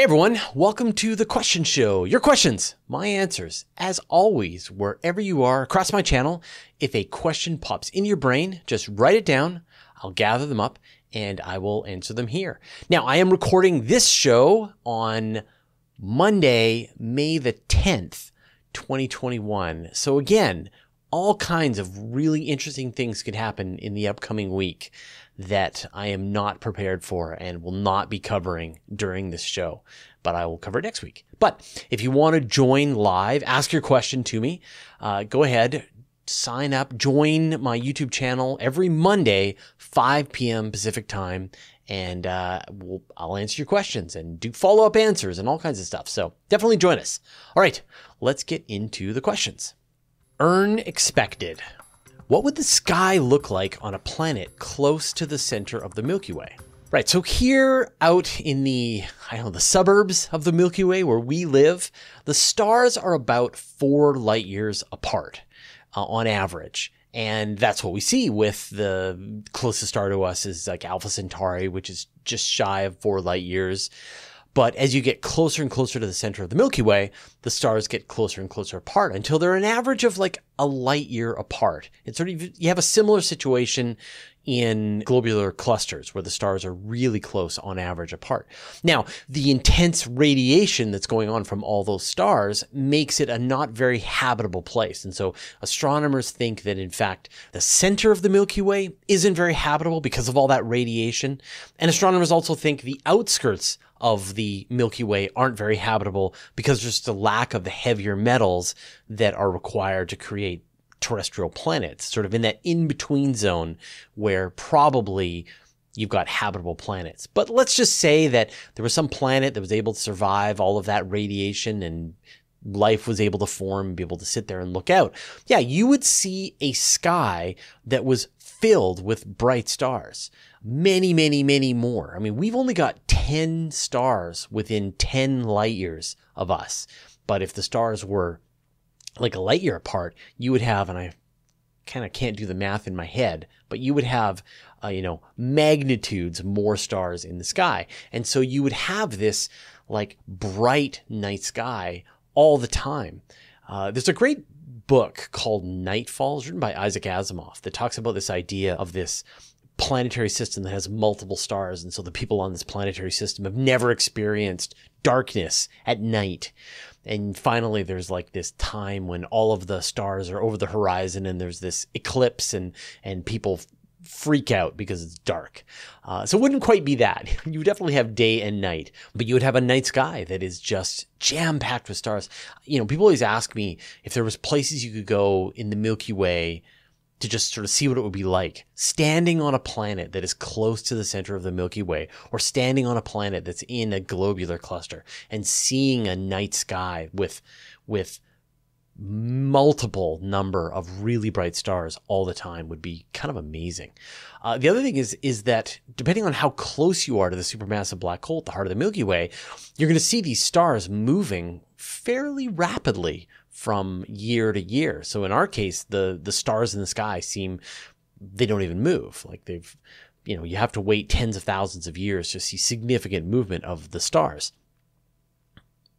Hey everyone, welcome to the question show. Your questions, my answers. As always, wherever you are across my channel, if a question pops in your brain, just write it down. I'll gather them up and I will answer them here. Now, I am recording this show on Monday, May the 10th, 2021. So again, all kinds of really interesting things could happen in the upcoming week that I am not prepared for and will not be covering during this show, but I will cover it next week. But if you want to join live, ask your question to me, uh, go ahead, sign up, join my YouTube channel every Monday, 5 p.m. Pacific time, and uh, we'll, I'll answer your questions and do follow up answers and all kinds of stuff. So definitely join us. All right, let's get into the questions. Earn expected. What would the sky look like on a planet close to the center of the Milky Way? Right, so here out in the, I don't know, the suburbs of the Milky Way where we live, the stars are about four light years apart uh, on average. And that's what we see with the closest star to us is like Alpha Centauri, which is just shy of four light years. But as you get closer and closer to the center of the Milky Way, the stars get closer and closer apart until they're an average of like a light year apart. It's sort of, you have a similar situation in globular clusters where the stars are really close on average apart. Now, the intense radiation that's going on from all those stars makes it a not very habitable place. And so astronomers think that in fact, the center of the Milky Way isn't very habitable because of all that radiation. And astronomers also think the outskirts of the Milky Way aren't very habitable because there's just a lack of the heavier metals that are required to create terrestrial planets, sort of in that in between zone where probably you've got habitable planets. But let's just say that there was some planet that was able to survive all of that radiation and life was able to form and be able to sit there and look out. Yeah, you would see a sky that was filled with bright stars. Many, many, many more. I mean, we've only got 10 stars within 10 light years of us. But if the stars were like a light year apart, you would have, and I kind of can't do the math in my head, but you would have, uh, you know, magnitudes more stars in the sky. And so you would have this like bright night sky all the time. Uh, there's a great book called Nightfalls written by Isaac Asimov that talks about this idea of this planetary system that has multiple stars. And so the people on this planetary system have never experienced darkness at night. And finally, there's like this time when all of the stars are over the horizon and there's this eclipse and, and people freak out because it's dark. Uh, so it wouldn't quite be that. You definitely have day and night, but you would have a night sky that is just jam packed with stars. You know, people always ask me if there was places you could go in the Milky Way to just sort of see what it would be like standing on a planet that is close to the center of the Milky Way or standing on a planet that's in a globular cluster and seeing a night sky with, with multiple number of really bright stars all the time would be kind of amazing. Uh, the other thing is, is that depending on how close you are to the supermassive black hole at the heart of the Milky Way, you're going to see these stars moving fairly rapidly from year to year. So in our case, the the stars in the sky seem they don't even move. Like they've you know, you have to wait tens of thousands of years to see significant movement of the stars.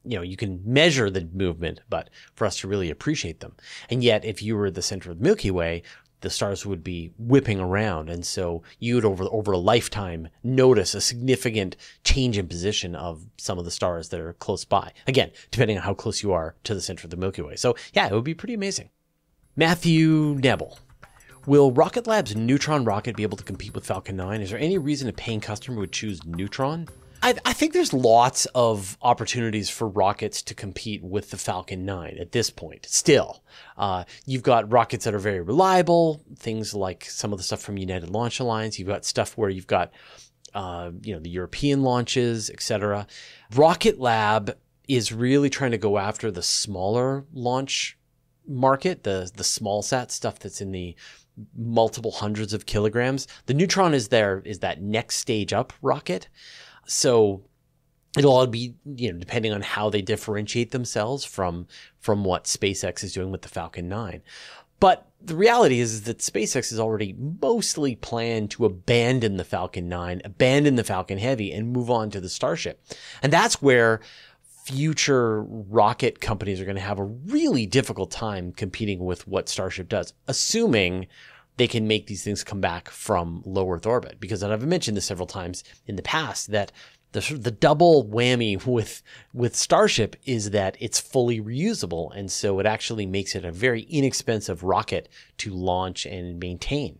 You know, you can measure the movement, but for us to really appreciate them. And yet, if you were at the center of the Milky Way, the stars would be whipping around. And so you would over, over a lifetime notice a significant change in position of some of the stars that are close by. Again, depending on how close you are to the center of the Milky Way. So yeah, it would be pretty amazing. Matthew Nebel. Will Rocket Lab's Neutron rocket be able to compete with Falcon 9? Is there any reason a paying customer would choose Neutron? I, I, think there's lots of opportunities for rockets to compete with the Falcon 9 at this point. Still, uh, you've got rockets that are very reliable, things like some of the stuff from United Launch Alliance. You've got stuff where you've got, uh, you know, the European launches, etc. Rocket Lab is really trying to go after the smaller launch market, the the small sat stuff that's in the multiple hundreds of kilograms. The Neutron is there is that next stage up rocket. So it'll all be, you know, depending on how they differentiate themselves from from what SpaceX is doing with the Falcon 9. But the reality is that SpaceX has already mostly planned to abandon the Falcon 9, abandon the Falcon Heavy, and move on to the Starship. And that's where future rocket companies are going to have a really difficult time competing with what Starship does, assuming they can make these things come back from low Earth orbit. Because I've mentioned this several times in the past that the the double whammy with with Starship is that it's fully reusable, and so it actually makes it a very inexpensive rocket to launch and maintain.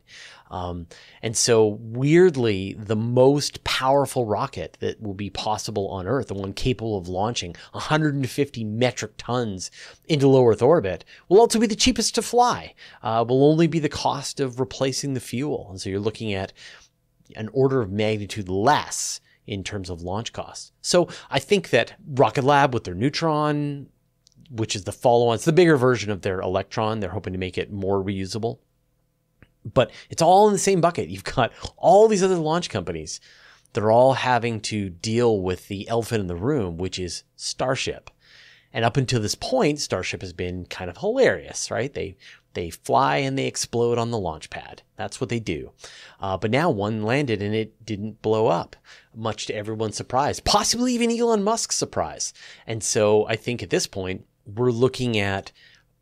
Um, and so, weirdly, the most powerful rocket that will be possible on Earth, the one capable of launching 150 metric tons into low Earth orbit, will also be the cheapest to fly. Uh, will only be the cost of replacing the fuel. And so, you're looking at an order of magnitude less in terms of launch costs. So I think that Rocket Lab with their Neutron, which is the follow-on, it's the bigger version of their Electron. They're hoping to make it more reusable. But it's all in the same bucket. You've got all these other launch companies. They're all having to deal with the elephant in the room, which is Starship. And up until this point, Starship has been kind of hilarious, right? They they fly and they explode on the launch pad. That's what they do. Uh, but now one landed and it didn't blow up, much to everyone's surprise, possibly even Elon Musk's surprise. And so I think at this point, we're looking at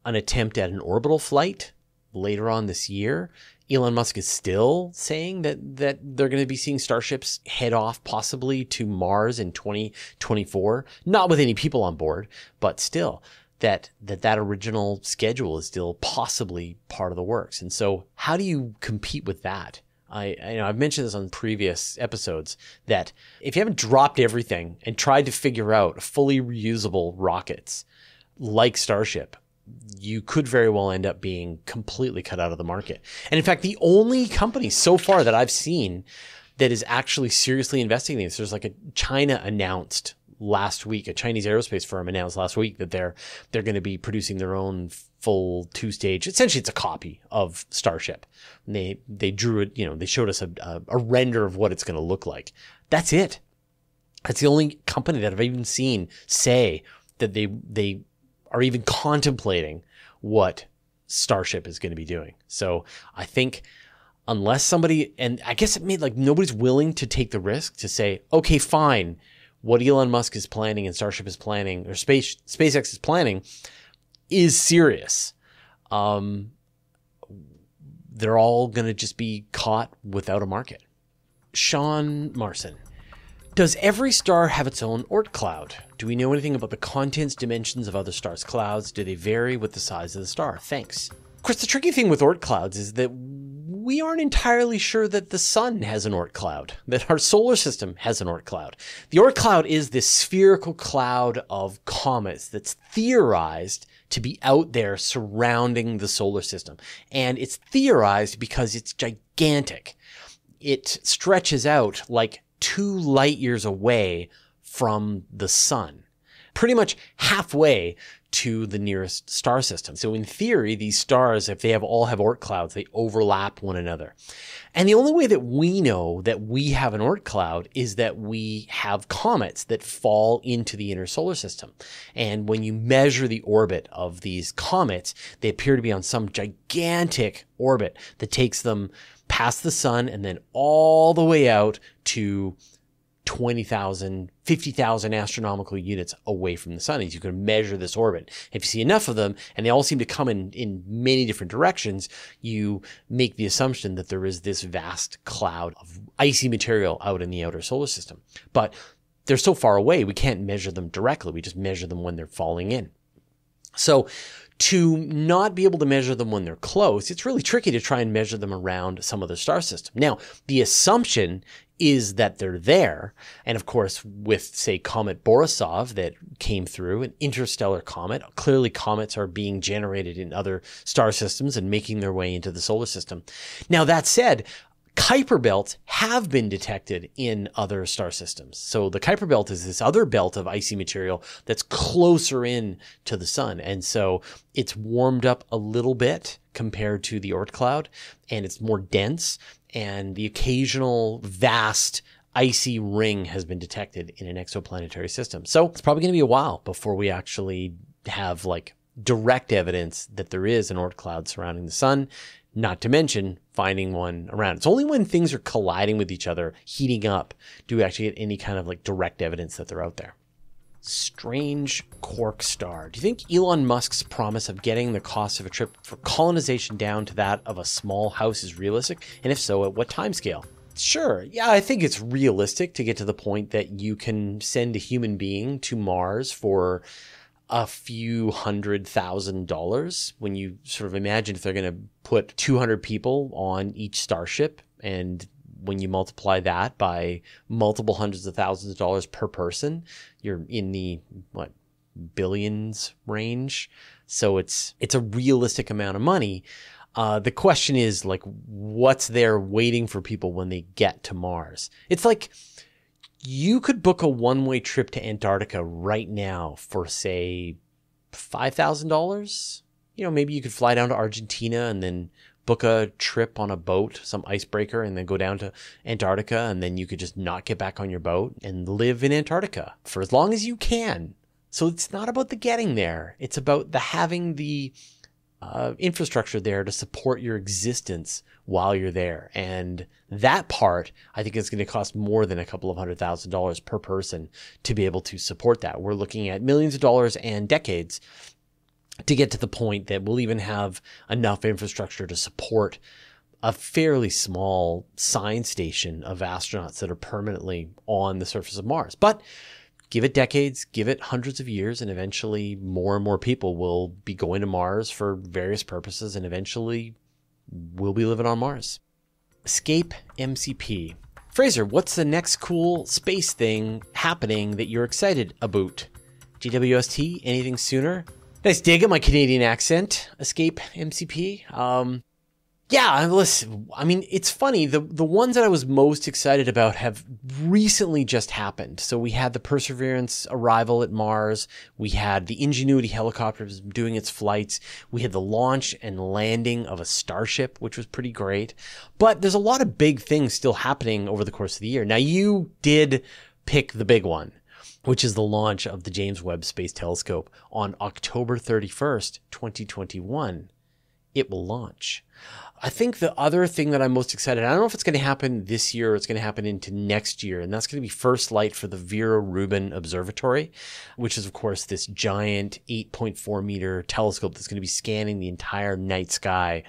an attempt at an orbital flight later on this year. Elon Musk is still saying that that they're going to be seeing starships head off possibly to Mars in 2024, not with any people on board, but still that that that original schedule is still possibly part of the works. And so, how do you compete with that? I, I you know I've mentioned this on previous episodes that if you haven't dropped everything and tried to figure out fully reusable rockets like Starship, you could very well end up being completely cut out of the market. And in fact, the only company so far that I've seen that is actually seriously investing in this, there's like a China announced last week, a Chinese aerospace firm announced last week that they're they're going to be producing their own full two stage. Essentially, it's a copy of Starship. And they they drew it. You know, they showed us a, a, a render of what it's going to look like. That's it. That's the only company that I've even seen say that they they are even contemplating what Starship is going to be doing. So I think unless somebody and I guess it made like nobody's willing to take the risk to say, okay, fine, what Elon Musk is planning and Starship is planning or Space SpaceX is planning is serious. Um, they're all going to just be caught without a market. Sean Marson. Does every star have its own Oort cloud? Do we know anything about the contents, dimensions of other stars' clouds? Do they vary with the size of the star? Thanks. Of course, the tricky thing with Oort clouds is that we aren't entirely sure that the sun has an Oort cloud, that our solar system has an Oort cloud. The Oort cloud is this spherical cloud of comets that's theorized to be out there surrounding the solar system. And it's theorized because it's gigantic. It stretches out like two light years away from the sun, pretty much halfway to the nearest star system. So in theory, these stars, if they have all have Oort clouds, they overlap one another. And the only way that we know that we have an Oort cloud is that we have comets that fall into the inner solar system. And when you measure the orbit of these comets, they appear to be on some gigantic orbit that takes them past the sun and then all the way out to 20,000, 50,000 astronomical units away from the sun. As you can measure this orbit. If you see enough of them, and they all seem to come in, in many different directions, you make the assumption that there is this vast cloud of icy material out in the outer solar system. But they're so far away, we can't measure them directly. We just measure them when they're falling in. So to not be able to measure them when they're close, it's really tricky to try and measure them around some other star system. Now, the assumption is that they're there. And of course, with, say, Comet Borisov that came through, an interstellar comet, clearly comets are being generated in other star systems and making their way into the solar system. Now, that said, Kuiper belts have been detected in other star systems. So the Kuiper belt is this other belt of icy material that's closer in to the sun. And so it's warmed up a little bit compared to the Oort cloud and it's more dense and the occasional vast icy ring has been detected in an exoplanetary system. So it's probably going to be a while before we actually have like direct evidence that there is an Oort cloud surrounding the sun, not to mention finding one around. It's only when things are colliding with each other, heating up, do we actually get any kind of like direct evidence that they're out there. Strange Quark Star. Do you think Elon Musk's promise of getting the cost of a trip for colonization down to that of a small house is realistic? And if so, at what timescale? Sure. Yeah, I think it's realistic to get to the point that you can send a human being to Mars for a few hundred thousand dollars when you sort of imagine if they're going to put 200 people on each starship and when you multiply that by multiple hundreds of thousands of dollars per person you're in the what billions range. So it's it's a realistic amount of money. Uh, the question is like what's there waiting for people when they get to mars? It's like you could book a one way trip to Antarctica right now for, say, $5,000. You know, maybe you could fly down to Argentina and then book a trip on a boat, some icebreaker, and then go down to Antarctica. And then you could just not get back on your boat and live in Antarctica for as long as you can. So it's not about the getting there, it's about the having the uh, infrastructure there to support your existence while you're there. And that part, I think, is going to cost more than a couple of hundred thousand dollars per person to be able to support that. We're looking at millions of dollars and decades to get to the point that we'll even have enough infrastructure to support a fairly small science station of astronauts that are permanently on the surface of Mars. But give it decades, give it hundreds of years, and eventually more and more people will be going to Mars for various purposes, and eventually we'll be living on Mars. Escape MCP. Fraser, what's the next cool space thing happening that you're excited about? GWST, anything sooner? Nice dig at my Canadian accent. Escape MCP. Um, yeah, listen, I mean, it's funny. The the ones that I was most excited about have recently just happened. So we had the Perseverance arrival at Mars. We had the Ingenuity helicopter doing its flights. We had the launch and landing of a Starship, which was pretty great. But there's a lot of big things still happening over the course of the year. Now, you did pick the big one, which is the launch of the James Webb Space Telescope on October 31st, 2021. It will launch. I think the other thing that I'm most excited, I don't know if it's going to happen this year or it's going to happen into next year, and that's going to be first light for the Vera Rubin Observatory, which is, of course, this giant 8.4 meter telescope that's going to be scanning the entire night sky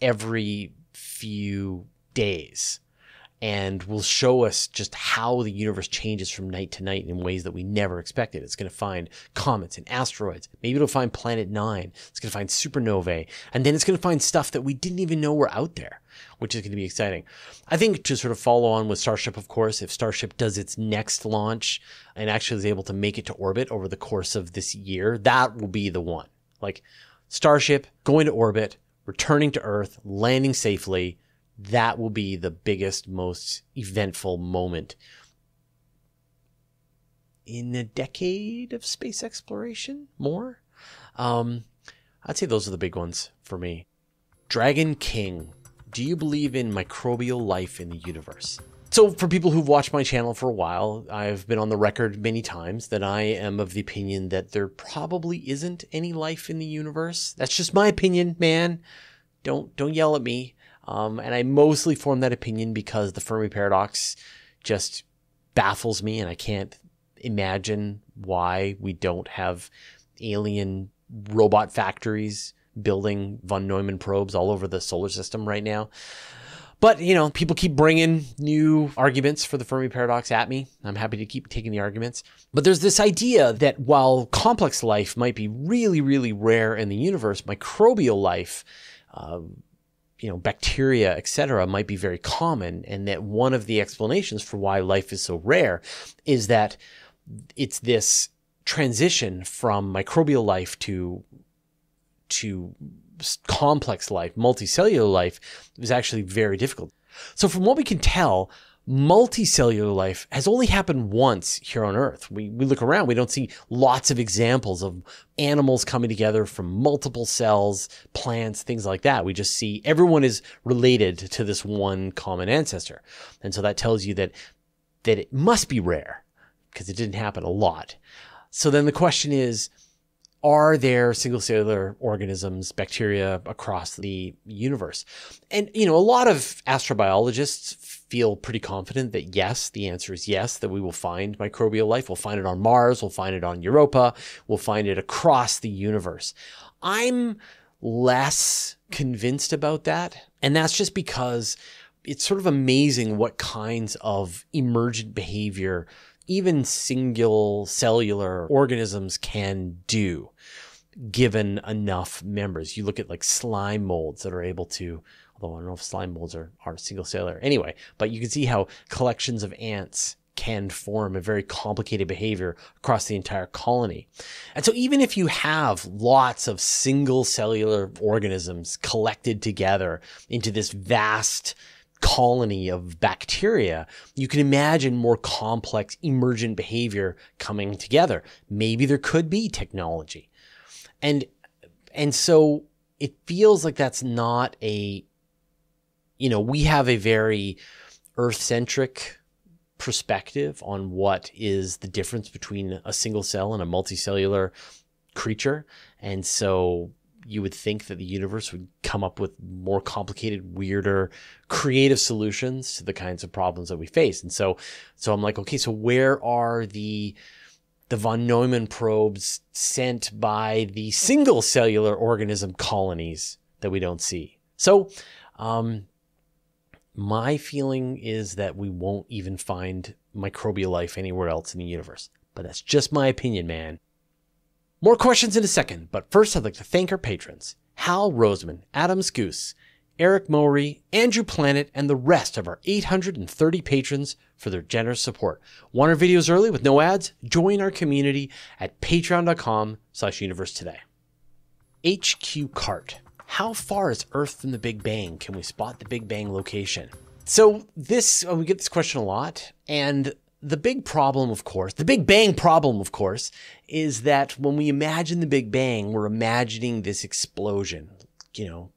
every few days and will show us just how the universe changes from night to night in ways that we never expected. It's going to find comets and asteroids. Maybe it'll find Planet Nine. It's going to find supernovae. And then it's going to find stuff that we didn't even know were out there, which is going to be exciting. I think to sort of follow on with Starship, of course, if Starship does its next launch and actually is able to make it to orbit over the course of this year, that will be the one. Like Starship going to orbit, returning to Earth, landing safely that will be the biggest, most eventful moment in a decade of space exploration. More, um, I'd say those are the big ones for me. Dragon King, do you believe in microbial life in the universe? So, for people who've watched my channel for a while, I've been on the record many times that I am of the opinion that there probably isn't any life in the universe. That's just my opinion, man. Don't don't yell at me. Um, and I mostly form that opinion because the Fermi paradox just baffles me, and I can't imagine why we don't have alien robot factories building von Neumann probes all over the solar system right now. But, you know, people keep bringing new arguments for the Fermi paradox at me. I'm happy to keep taking the arguments. But there's this idea that while complex life might be really, really rare in the universe, microbial life, uh, you know, bacteria, etc., might be very common, and that one of the explanations for why life is so rare is that it's this transition from microbial life to to complex life, multicellular life, is actually very difficult. So, from what we can tell, multicellular life has only happened once here on Earth. We, we look around, we don't see lots of examples of animals coming together from multiple cells, plants, things like that. We just see everyone is related to this one common ancestor. And so that tells you that, that it must be rare because it didn't happen a lot. So then the question is, are there single cellular organisms, bacteria across the universe? And, you know, a lot of astrobiologists feel pretty confident that yes, the answer is yes, that we will find microbial life. We'll find it on Mars. We'll find it on Europa. We'll find it across the universe. I'm less convinced about that. And that's just because it's sort of amazing what kinds of emergent behavior even single cellular organisms can do given enough members. You look at like slime molds that are able to, although I don't know if slime molds are, are single cellular anyway, but you can see how collections of ants can form a very complicated behavior across the entire colony. And so even if you have lots of single cellular organisms collected together into this vast colony of bacteria, you can imagine more complex emergent behavior coming together. Maybe there could be technology. And and so it feels like that's not a you know, we have a very earth-centric perspective on what is the difference between a single cell and a multicellular creature. And so you would think that the universe would come up with more complicated, weirder, creative solutions to the kinds of problems that we face. And so, so I'm like, okay, so where are the the von Neumann probes sent by the single cellular organism colonies that we don't see? So, um, my feeling is that we won't even find microbial life anywhere else in the universe. But that's just my opinion, man. More questions in a second, but first I'd like to thank our patrons Hal Roseman, Adam Goose, Eric Mowry, Andrew Planet, and the rest of our 830 patrons for their generous support. Want our videos early with no ads? Join our community at patreon.com slash universe today. HQ Cart. How far is Earth from the Big Bang? Can we spot the Big Bang location? So this, uh, we get this question a lot, and the big problem, of course, the Big Bang problem, of course, is that when we imagine the Big Bang, we're imagining this explosion, you know,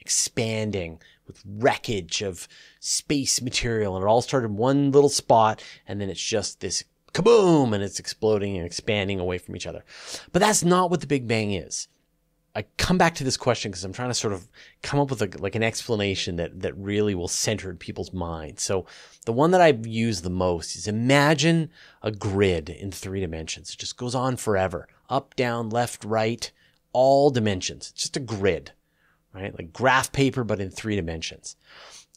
expanding with wreckage of space material. And it all started in one little spot, and then it's just this kaboom, and it's exploding and expanding away from each other. But that's not what the Big Bang is. I come back to this question because I'm trying to sort of come up with a, like an explanation that that really will center in people's minds. So the one that I've used the most is imagine a grid in three dimensions. It just goes on forever, up, down, left, right, all dimensions. It's just a grid, right? Like graph paper, but in three dimensions.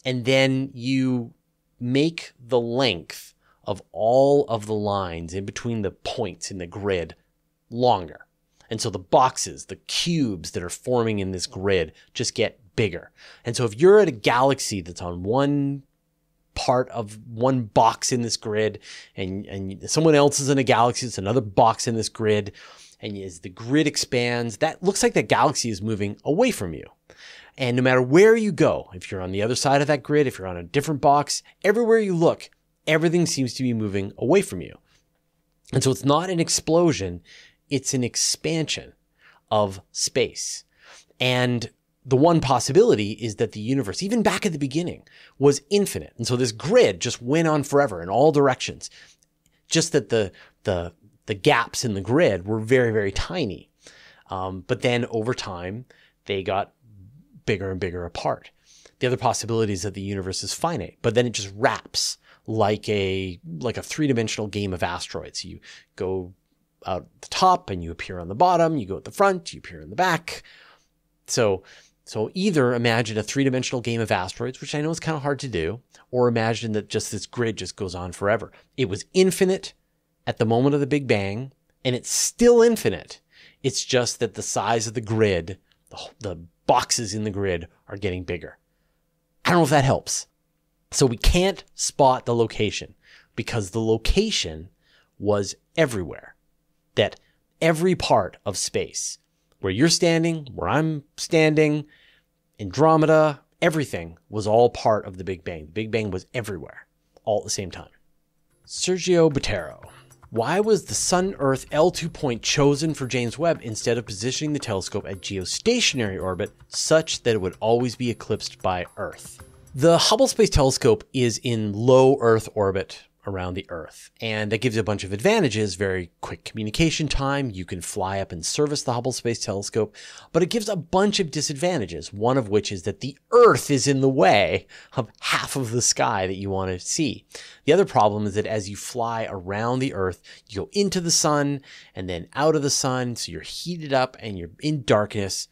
And then you make the length of all of the lines in between the points in the grid longer. And so the boxes, the cubes that are forming in this grid just get bigger. And so if you're at a galaxy that's on one part of one box in this grid and, and someone else is in a galaxy, it's another box in this grid. And as the grid expands, that looks like that galaxy is moving away from you. And no matter where you go, if you're on the other side of that grid, if you're on a different box, everywhere you look, everything seems to be moving away from you. And so it's not an explosion, it's an expansion of space. And the one possibility is that the universe, even back at the beginning, was infinite. And so this grid just went on forever in all directions. Just that the, the, the gaps in the grid were very, very tiny. Um, but then over time, they got bigger and bigger apart. The other possibility is that the universe is finite, but then it just wraps like a like a three-dimensional game of asteroids. You go out the top and you appear on the bottom, you go at the front, you appear in the back. So, so either imagine a three dimensional game of asteroids, which I know is kind of hard to do, or imagine that just this grid just goes on forever. It was infinite at the moment of the Big Bang, and it's still infinite. It's just that the size of the grid, the, the boxes in the grid are getting bigger. I don't know if that helps. So we can't spot the location because the location was everywhere that every part of space, where you're standing, where I'm standing, Andromeda, everything was all part of the Big Bang. The Big Bang was everywhere, all at the same time. Sergio Botero. Why was the Sun Earth L2 point chosen for James Webb instead of positioning the telescope at geostationary orbit such that it would always be eclipsed by Earth? The Hubble Space Telescope is in low Earth orbit around the Earth. And that gives you a bunch of advantages very quick communication time. You can fly up and service the Hubble Space Telescope, but it gives a bunch of disadvantages. One of which is that the Earth is in the way of half of the sky that you want to see. The other problem is that as you fly around the Earth, you go into the sun and then out of the sun. So you're heated up and you're in darkness.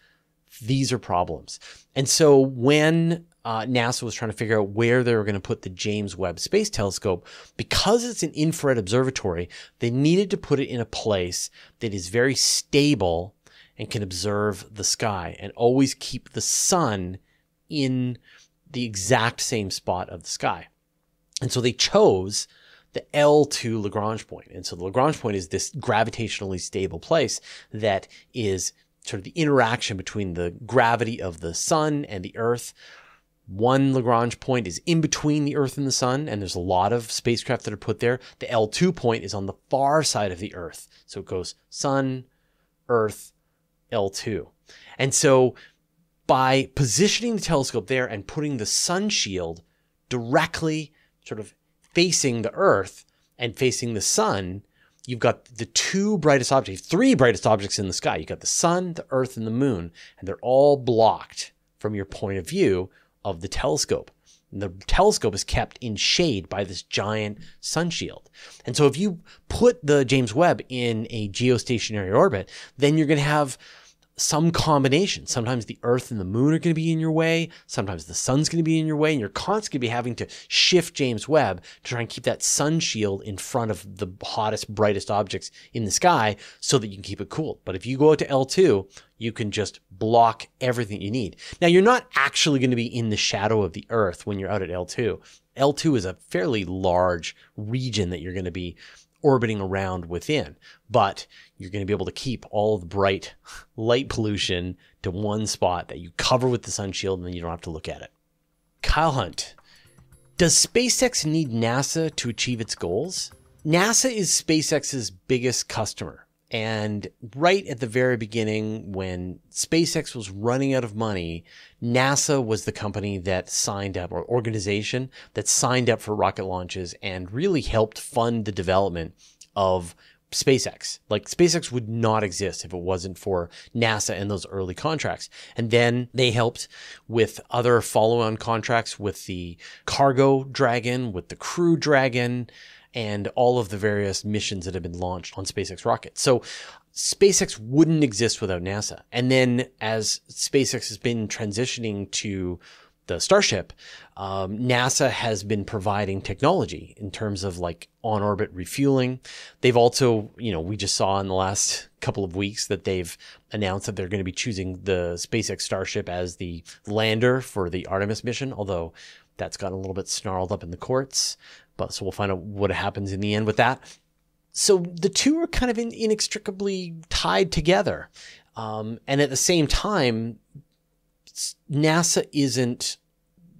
These are problems. And so when uh, NASA was trying to figure out where they were going to put the James Webb Space Telescope. Because it's an infrared observatory, they needed to put it in a place that is very stable and can observe the sky and always keep the sun in the exact same spot of the sky. And so they chose the L2 Lagrange point. And so the Lagrange point is this gravitationally stable place that is sort of the interaction between the gravity of the sun and the earth one Lagrange point is in between the Earth and the Sun, and there's a lot of spacecraft that are put there. The L2 point is on the far side of the Earth. So it goes Sun, Earth, L2. And so by positioning the telescope there and putting the sun shield directly sort of facing the Earth and facing the Sun, you've got the two brightest objects, three brightest objects in the sky. You've got the Sun, the Earth, and the Moon, and they're all blocked from your point of view of the telescope. The telescope is kept in shade by this giant sun shield. And so if you put the James Webb in a geostationary orbit, then you're going to have some combination. Sometimes the earth and the moon are going to be in your way. Sometimes the sun's going to be in your way and you're constantly be having to shift James Webb to try and keep that sun shield in front of the hottest, brightest objects in the sky so that you can keep it cool. But if you go out to L2, you can just block everything you need. Now you're not actually going to be in the shadow of the earth when you're out at L2. L2 is a fairly large region that you're going to be orbiting around within, but you're going to be able to keep all the bright light pollution to one spot that you cover with the sun shield and then you don't have to look at it. Kyle Hunt, does SpaceX need NASA to achieve its goals? NASA is SpaceX's biggest customer. And right at the very beginning, when SpaceX was running out of money, NASA was the company that signed up, or organization that signed up for rocket launches and really helped fund the development of SpaceX. Like SpaceX would not exist if it wasn't for NASA and those early contracts. And then they helped with other follow on contracts with the Cargo Dragon, with the Crew Dragon, and all of the various missions that have been launched on SpaceX rockets. So SpaceX wouldn't exist without NASA. And then as SpaceX has been transitioning to the Starship, um, NASA has been providing technology in terms of like on orbit refueling. They've also, you know, we just saw in the last couple of weeks that they've announced that they're going to be choosing the SpaceX Starship as the lander for the Artemis mission, although that's gotten a little bit snarled up in the courts. But so we'll find out what happens in the end with that. So the two are kind of in, inextricably tied together. Um, and at the same time, NASA isn't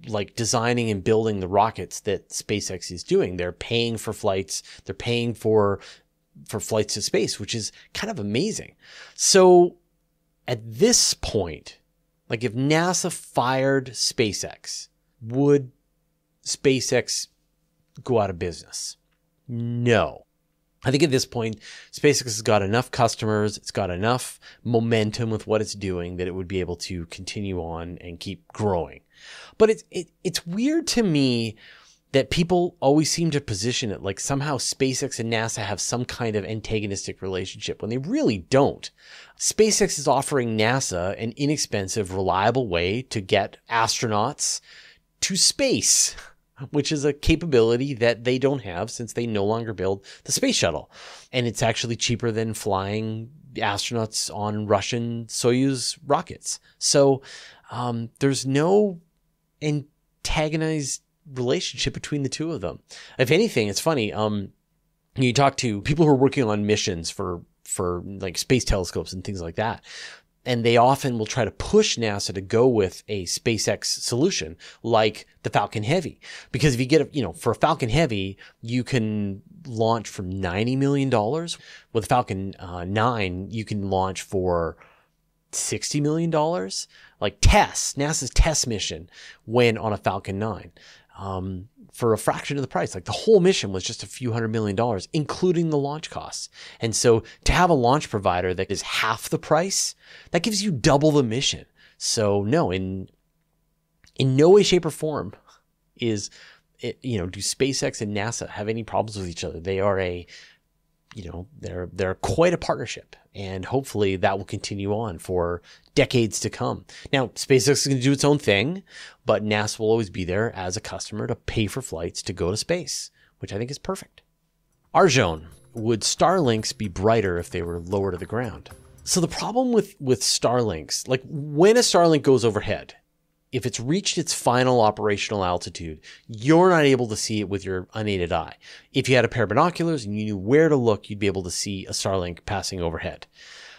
like designing and building the rockets that SpaceX is doing. They're paying for flights. They're paying for for flights to space, which is kind of amazing. So at this point, like if NASA fired SpaceX, would SpaceX go out of business? No. I think at this point, SpaceX has got enough customers, it's got enough momentum with what it's doing that it would be able to continue on and keep growing. But it's it, it's weird to me that people always seem to position it like somehow SpaceX and NASA have some kind of antagonistic relationship when they really don't. SpaceX is offering NASA an inexpensive, reliable way to get astronauts to space which is a capability that they don't have since they no longer build the space shuttle. And it's actually cheaper than flying astronauts on Russian Soyuz rockets. So um, there's no antagonized relationship between the two of them. If anything, it's funny. Um, you talk to people who are working on missions for for like space telescopes and things like that and they often will try to push NASA to go with a SpaceX solution like the Falcon Heavy. Because if you get, a, you know, for a Falcon Heavy, you can launch for $90 million. With Falcon uh, 9, you can launch for $60 million. Like TESS, NASA's TESS mission went on a Falcon 9. Um, for a fraction of the price. Like the whole mission was just a few hundred million dollars, including the launch costs. And so to have a launch provider that is half the price, that gives you double the mission. So no, in in no way, shape, or form is it, you know do SpaceX and NASA have any problems with each other? They are a you know they're they're quite a partnership and hopefully that will continue on for decades to come. Now spacex is going to do its own thing but nasa will always be there as a customer to pay for flights to go to space which i think is perfect. Arjone would starlinks be brighter if they were lower to the ground? So the problem with with starlinks like when a starlink goes overhead if it's reached its final operational altitude, you're not able to see it with your unaided eye. If you had a pair of binoculars and you knew where to look, you'd be able to see a Starlink passing overhead.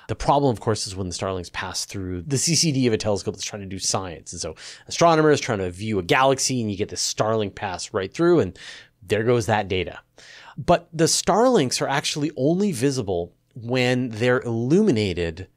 The problem, of course, is when the Starlinks pass through the CCD of a telescope that's trying to do science. And so astronomers trying to view a galaxy and you get this Starlink pass right through and there goes that data. But the Starlinks are actually only visible when they're illuminated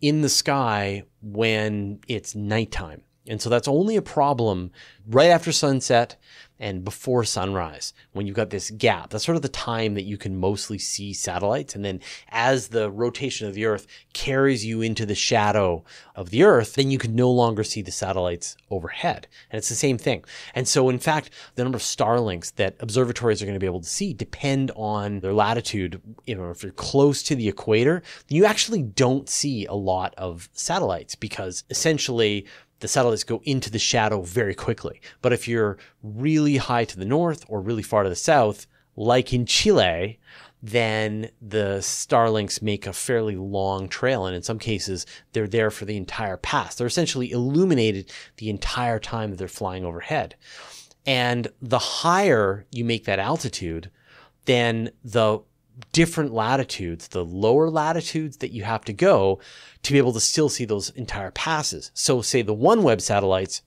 in the sky when it's nighttime. And so that's only a problem right after sunset and before sunrise when you've got this gap. That's sort of the time that you can mostly see satellites. And then as the rotation of the Earth carries you into the shadow of the Earth, then you can no longer see the satellites overhead. And it's the same thing. And so, in fact, the number of starlinks that observatories are going to be able to see depend on their latitude. You know, if you're close to the equator, you actually don't see a lot of satellites because essentially the satellites go into the shadow very quickly. But if you're really high to the north or really far to the south, like in Chile, then the Starlinks make a fairly long trail. And in some cases, they're there for the entire pass. They're essentially illuminated the entire time that they're flying overhead. And the higher you make that altitude, then the different latitudes, the lower latitudes that you have to go to be able to still see those entire passes. So, say the OneWeb satellites,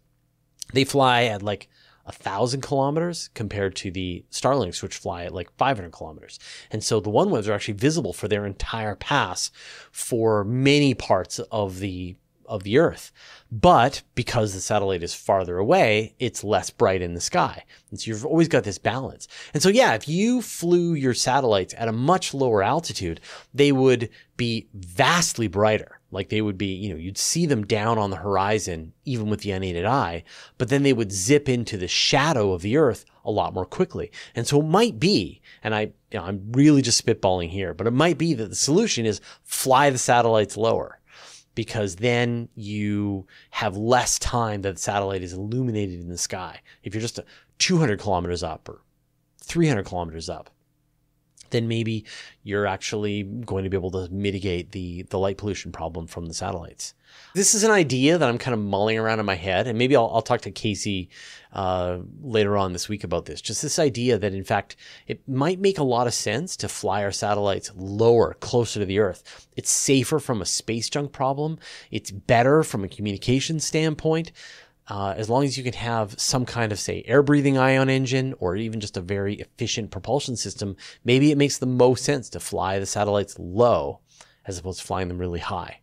they fly at like a thousand kilometers compared to the Starlinks, which fly at like 500 kilometers. And so the OneWebs are actually visible for their entire pass for many parts of the of the Earth. But because the satellite is farther away, it's less bright in the sky. And so you've always got this balance. And so, yeah, if you flew your satellites at a much lower altitude, they would be vastly brighter. Like they would be, you know, you'd see them down on the horizon, even with the unaided eye, but then they would zip into the shadow of the Earth a lot more quickly. And so it might be, and I, you know, I'm really just spitballing here, but it might be that the solution is fly the satellites lower because then you have less time that the satellite is illuminated in the sky. If you're just 200 kilometers up or 300 kilometers up, then maybe you're actually going to be able to mitigate the, the light pollution problem from the satellites. This is an idea that I'm kind of mulling around in my head, and maybe I'll, I'll talk to Casey uh, later on this week about this. Just this idea that, in fact, it might make a lot of sense to fly our satellites lower, closer to the Earth. It's safer from a space junk problem. It's better from a communication standpoint. Uh, as long as you can have some kind of, say, air breathing ion engine or even just a very efficient propulsion system, maybe it makes the most sense to fly the satellites low as opposed to flying them really high.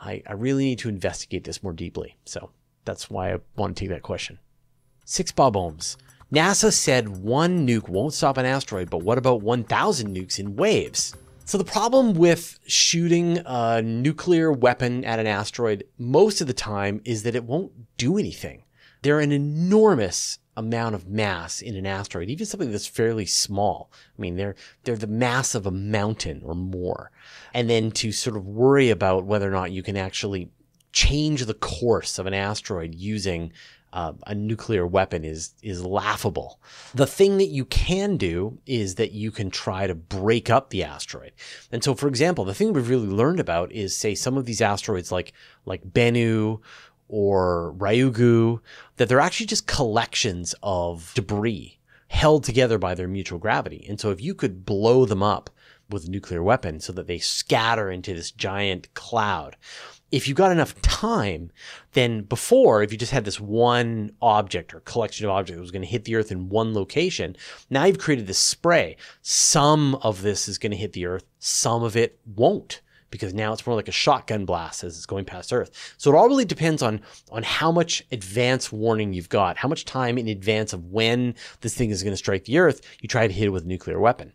I, I really need to investigate this more deeply. So that's why I want to take that question. Six Bob Ohms. NASA said one nuke won't stop an asteroid, but what about 1,000 nukes in waves? So the problem with shooting a nuclear weapon at an asteroid most of the time is that it won't do anything. They're an enormous amount of mass in an asteroid, even something that's fairly small. I mean, they're they're the mass of a mountain or more. And then to sort of worry about whether or not you can actually change the course of an asteroid using uh, a nuclear weapon is is laughable. The thing that you can do is that you can try to break up the asteroid. And so, for example, the thing we've really learned about is, say, some of these asteroids like like Bennu or Ryugu, that they're actually just collections of debris held together by their mutual gravity. And so, if you could blow them up with a nuclear weapon so that they scatter into this giant cloud, if you've got enough time, then before, if you just had this one object or collection of objects that was going to hit the earth in one location, now you've created this spray. Some of this is going to hit the earth, some of it won't because now it's more like a shotgun blast as it's going past Earth. So it all really depends on on how much advance warning you've got, how much time in advance of when this thing is going to strike the Earth. You try to hit it with a nuclear weapon.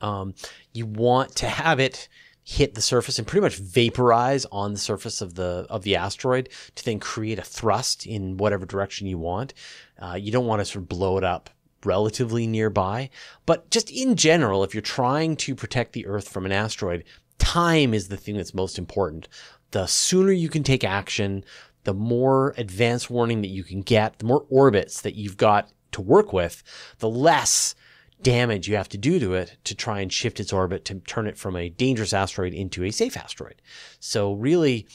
Um, you want to have it hit the surface and pretty much vaporize on the surface of the of the asteroid to then create a thrust in whatever direction you want. Uh, you don't want to sort of blow it up relatively nearby, but just in general, if you're trying to protect the Earth from an asteroid, time is the thing that's most important. The sooner you can take action, the more advance warning that you can get, the more orbits that you've got to work with, the less damage you have to do to it to try and shift its orbit to turn it from a dangerous asteroid into a safe asteroid. So really,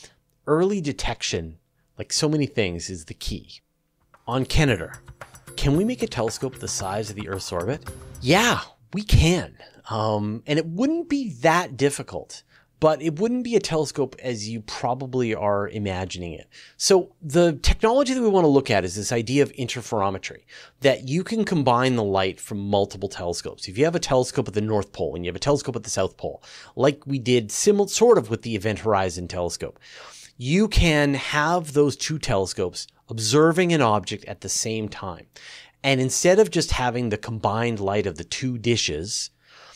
early detection, like so many things, is the key. On Canader, can we make a telescope the size of the Earth's orbit? Yeah, we can. Um, and it wouldn't be that difficult but it wouldn't be a telescope as you probably are imagining it. So the technology that we want to look at is this idea of interferometry, that you can combine the light from multiple telescopes. If you have a telescope at the North Pole and you have a telescope at the South Pole, like we did similar, sort of with the Event Horizon telescope, you can have those two telescopes observing an object at the same time. And instead of just having the combined light of the two dishes,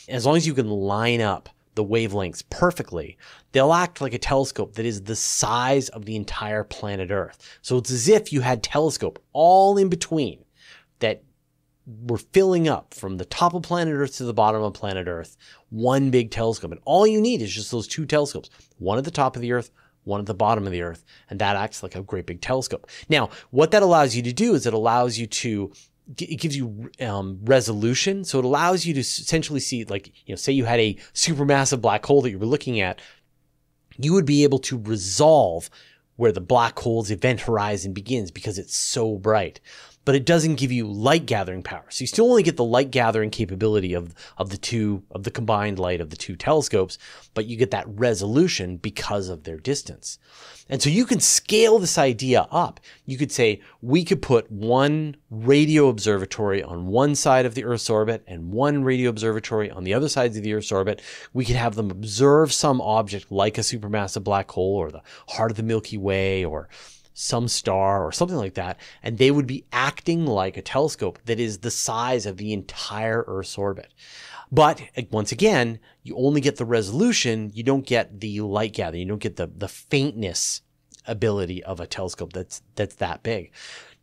as long as you can line up the wavelengths perfectly, they'll act like a telescope that is the size of the entire planet Earth. So it's as if you had telescope all in between that were filling up from the top of planet Earth to the bottom of planet Earth, one big telescope. And all you need is just those two telescopes, one at the top of the Earth, one at the bottom of the Earth, and that acts like a great big telescope. Now, what that allows you to do is it allows you to it gives you um, resolution. So it allows you to essentially see, like, you know, say you had a supermassive black hole that you were looking at, you would be able to resolve where the black hole's event horizon begins because it's so bright but it doesn't give you light gathering power. So you still only get the light gathering capability of, of the two, of the combined light of the two telescopes, but you get that resolution because of their distance. And so you can scale this idea up. You could say, we could put one radio observatory on one side of the Earth's orbit and one radio observatory on the other sides of the Earth's orbit. We could have them observe some object like a supermassive black hole or the heart of the Milky Way or some star or something like that, and they would be acting like a telescope that is the size of the entire Earth's orbit. But eh, once again, you only get the resolution, you don't get the light gathering, you don't get the, the faintness ability of a telescope that's that's that big.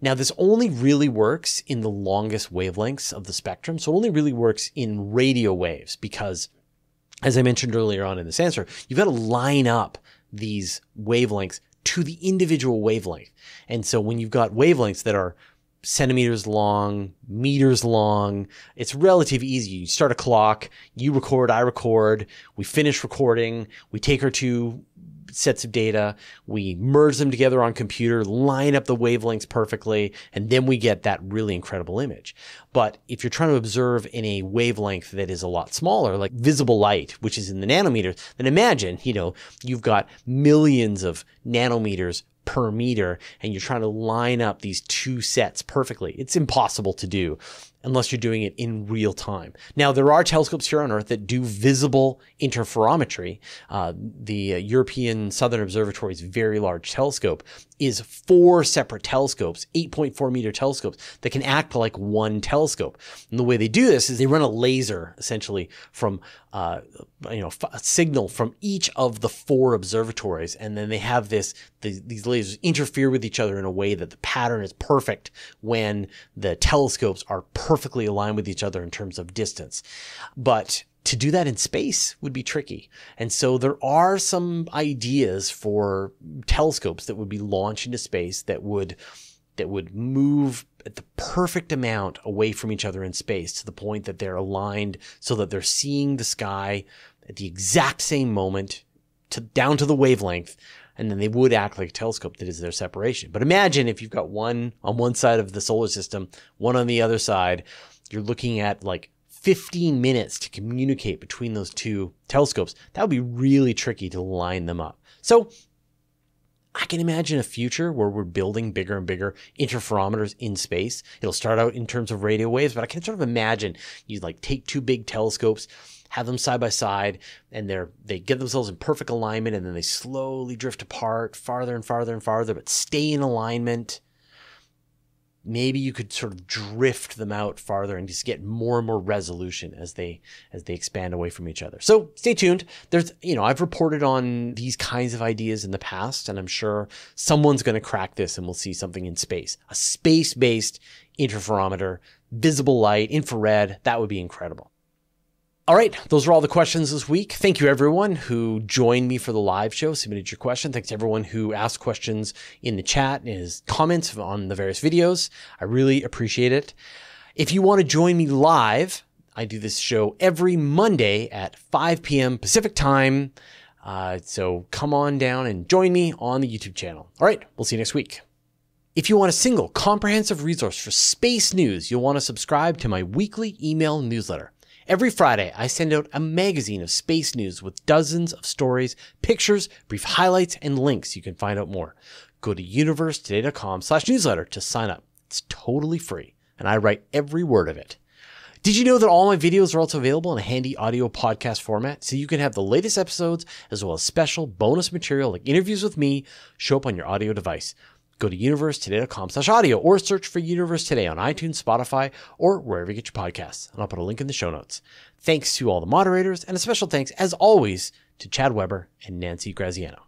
Now, this only really works in the longest wavelengths of the spectrum. So it only really works in radio waves because, as I mentioned earlier on in this answer, you've got to line up these wavelengths to the individual wavelength. And so when you've got wavelengths that are centimeters long, meters long, it's relatively easy. You start a clock, you record, I record, we finish recording, we take our two sets of data, we merge them together on computer, line up the wavelengths perfectly, and then we get that really incredible image. But if you're trying to observe in a wavelength that is a lot smaller, like visible light, which is in the nanometers, then imagine, you know, you've got millions of nanometers per meter and you're trying to line up these two sets perfectly. It's impossible to do unless you're doing it in real time. Now, there are telescopes here on Earth that do visible interferometry. Uh, the uh, European Southern Observatory's very large telescope is four separate telescopes, 8.4 meter telescopes that can act like one telescope. And the way they do this is they run a laser essentially from, uh, you know, a signal from each of the four observatories. And then they have this, the, these lasers interfere with each other in a way that the pattern is perfect when the telescopes are perfectly aligned with each other in terms of distance. But to do that in space would be tricky. And so there are some ideas for telescopes that would be launched into space that would that would move at the perfect amount away from each other in space to the point that they're aligned so that they're seeing the sky at the exact same moment to down to the wavelength and then they would act like a telescope that is their separation. But imagine if you've got one on one side of the solar system, one on the other side, you're looking at like 15 minutes to communicate between those two telescopes, that would be really tricky to line them up. So I can imagine a future where we're building bigger and bigger interferometers in space. It'll start out in terms of radio waves, but I can sort of imagine you like take two big telescopes, have them side by side, and they're they get themselves in perfect alignment, and then they slowly drift apart farther and farther and farther, but stay in alignment maybe you could sort of drift them out farther and just get more and more resolution as they as they expand away from each other. So stay tuned. There's you know I've reported on these kinds of ideas in the past, and I'm sure someone's going to crack this and we'll see something in space, a space-based interferometer, visible light, infrared. That would be incredible. All right, those are all the questions this week. Thank you everyone who joined me for the live show, submitted your question. Thanks to everyone who asked questions in the chat and his comments on the various videos. I really appreciate it. If you want to join me live, I do this show every Monday at 5 p.m. Pacific time. Uh, so come on down and join me on the YouTube channel. All right, we'll see you next week. If you want a single comprehensive resource for space news, you'll want to subscribe to my weekly email newsletter. Every Friday, I send out a magazine of space news with dozens of stories, pictures, brief highlights, and links you can find out more. Go to universetoday.com slash newsletter to sign up. It's totally free, and I write every word of it. Did you know that all my videos are also available in a handy audio podcast format so you can have the latest episodes as well as special bonus material like interviews with me show up on your audio device? Go to universetoday.com slash audio or search for Universe Today on iTunes, Spotify, or wherever you get your podcasts. And I'll put a link in the show notes. Thanks to all the moderators and a special thanks, as always, to Chad Weber and Nancy Graziano.